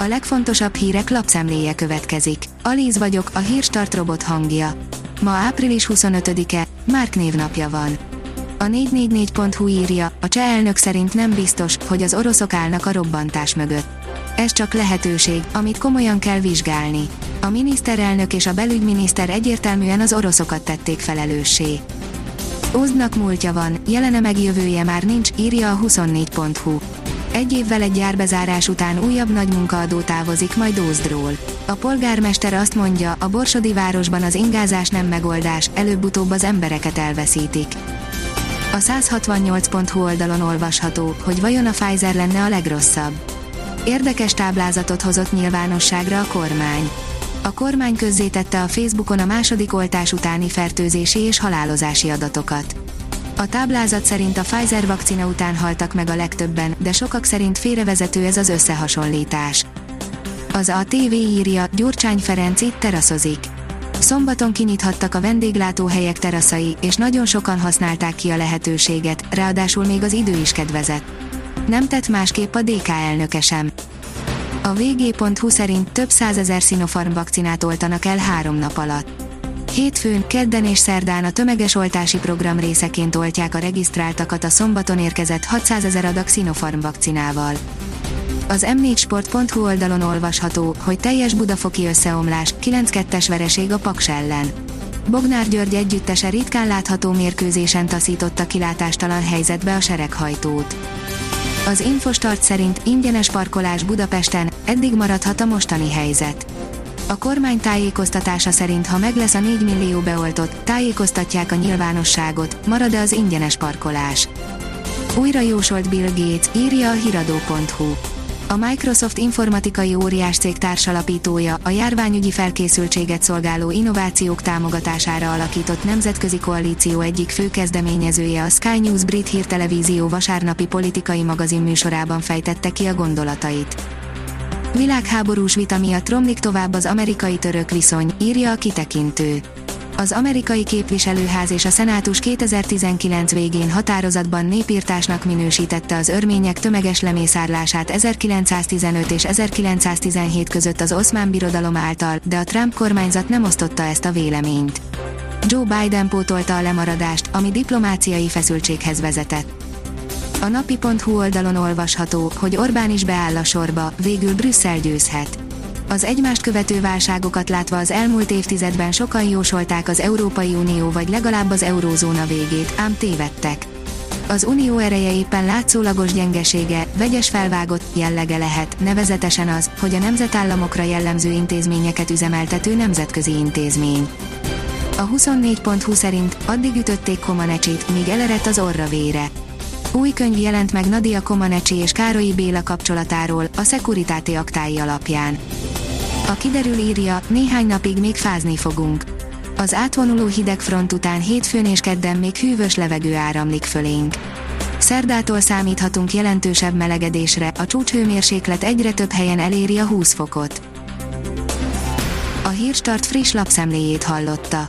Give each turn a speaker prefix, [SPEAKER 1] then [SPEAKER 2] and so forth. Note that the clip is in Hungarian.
[SPEAKER 1] A legfontosabb hírek lapszemléje következik. Alíz vagyok, a hírstart robot hangja. Ma április 25-e, Márk névnapja van. A 444.hu írja, a cseh elnök szerint nem biztos, hogy az oroszok állnak a robbantás mögött. Ez csak lehetőség, amit komolyan kell vizsgálni. A miniszterelnök és a belügyminiszter egyértelműen az oroszokat tették felelőssé. Ozdnak múltja van, jelene meg jövője már nincs, írja a 24.hu. Egy évvel egy gyárbezárás után újabb nagy munkaadó távozik majd Ózdról. A polgármester azt mondja, a Borsodi városban az ingázás nem megoldás, előbb-utóbb az embereket elveszítik. A 168.hu oldalon olvasható, hogy vajon a Pfizer lenne a legrosszabb. Érdekes táblázatot hozott nyilvánosságra a kormány. A kormány közzétette a Facebookon a második oltás utáni fertőzési és halálozási adatokat. A táblázat szerint a Pfizer vakcina után haltak meg a legtöbben, de sokak szerint félrevezető ez az összehasonlítás. Az a TV írja, Gyurcsány Ferenc itt teraszozik. Szombaton kinyithattak a vendéglátóhelyek teraszai, és nagyon sokan használták ki a lehetőséget, ráadásul még az idő is kedvezett. Nem tett másképp a DK elnöke sem. A vg.hu szerint több százezer Sinopharm vakcinát oltanak el három nap alatt. Hétfőn, kedden és szerdán a tömeges oltási program részeként oltják a regisztráltakat a szombaton érkezett 600 ezer adag Sinopharm vakcinával. Az m4sport.hu oldalon olvasható, hogy teljes budafoki összeomlás, 9-2-es vereség a Paks ellen. Bognár György együttese ritkán látható mérkőzésen taszította kilátástalan helyzetbe a sereghajtót. Az Infostart szerint ingyenes parkolás Budapesten, eddig maradhat a mostani helyzet. A kormány tájékoztatása szerint ha meg lesz a 4 millió beoltott, tájékoztatják a nyilvánosságot, marad-e az ingyenes parkolás. Újra jósolt Bill Gates, írja a hiradó.hu. A Microsoft informatikai óriás cég társalapítója, a járványügyi felkészültséget szolgáló innovációk támogatására alakított nemzetközi koalíció egyik fő kezdeményezője a Sky News brit hírtelevízió vasárnapi politikai magazin műsorában fejtette ki a gondolatait. Világháborús vita miatt romlik tovább az amerikai-török viszony, írja a kitekintő. Az amerikai képviselőház és a szenátus 2019 végén határozatban népírtásnak minősítette az örmények tömeges lemészárlását 1915 és 1917 között az oszmán birodalom által, de a Trump kormányzat nem osztotta ezt a véleményt. Joe Biden pótolta a lemaradást, ami diplomáciai feszültséghez vezetett. A napi.hu oldalon olvasható, hogy Orbán is beáll a sorba, végül Brüsszel győzhet. Az egymást követő válságokat látva az elmúlt évtizedben sokan jósolták az Európai Unió vagy legalább az eurózóna végét, ám tévedtek. Az unió ereje éppen látszólagos gyengesége, vegyes felvágott jellege lehet, nevezetesen az, hogy a nemzetállamokra jellemző intézményeket üzemeltető nemzetközi intézmény. A 24.20 szerint addig ütötték Komanecsit, míg elerett az orra vére. Új könyv jelent meg Nadia Comaneci és Károlyi Béla kapcsolatáról, a Securitate aktái alapján. A kiderül írja, néhány napig még fázni fogunk. Az átvonuló hideg front után hétfőn és kedden még hűvös levegő áramlik fölénk. Szerdától számíthatunk jelentősebb melegedésre, a csúcshőmérséklet egyre több helyen eléri a 20 fokot. A Hírstart friss lapszemléjét hallotta.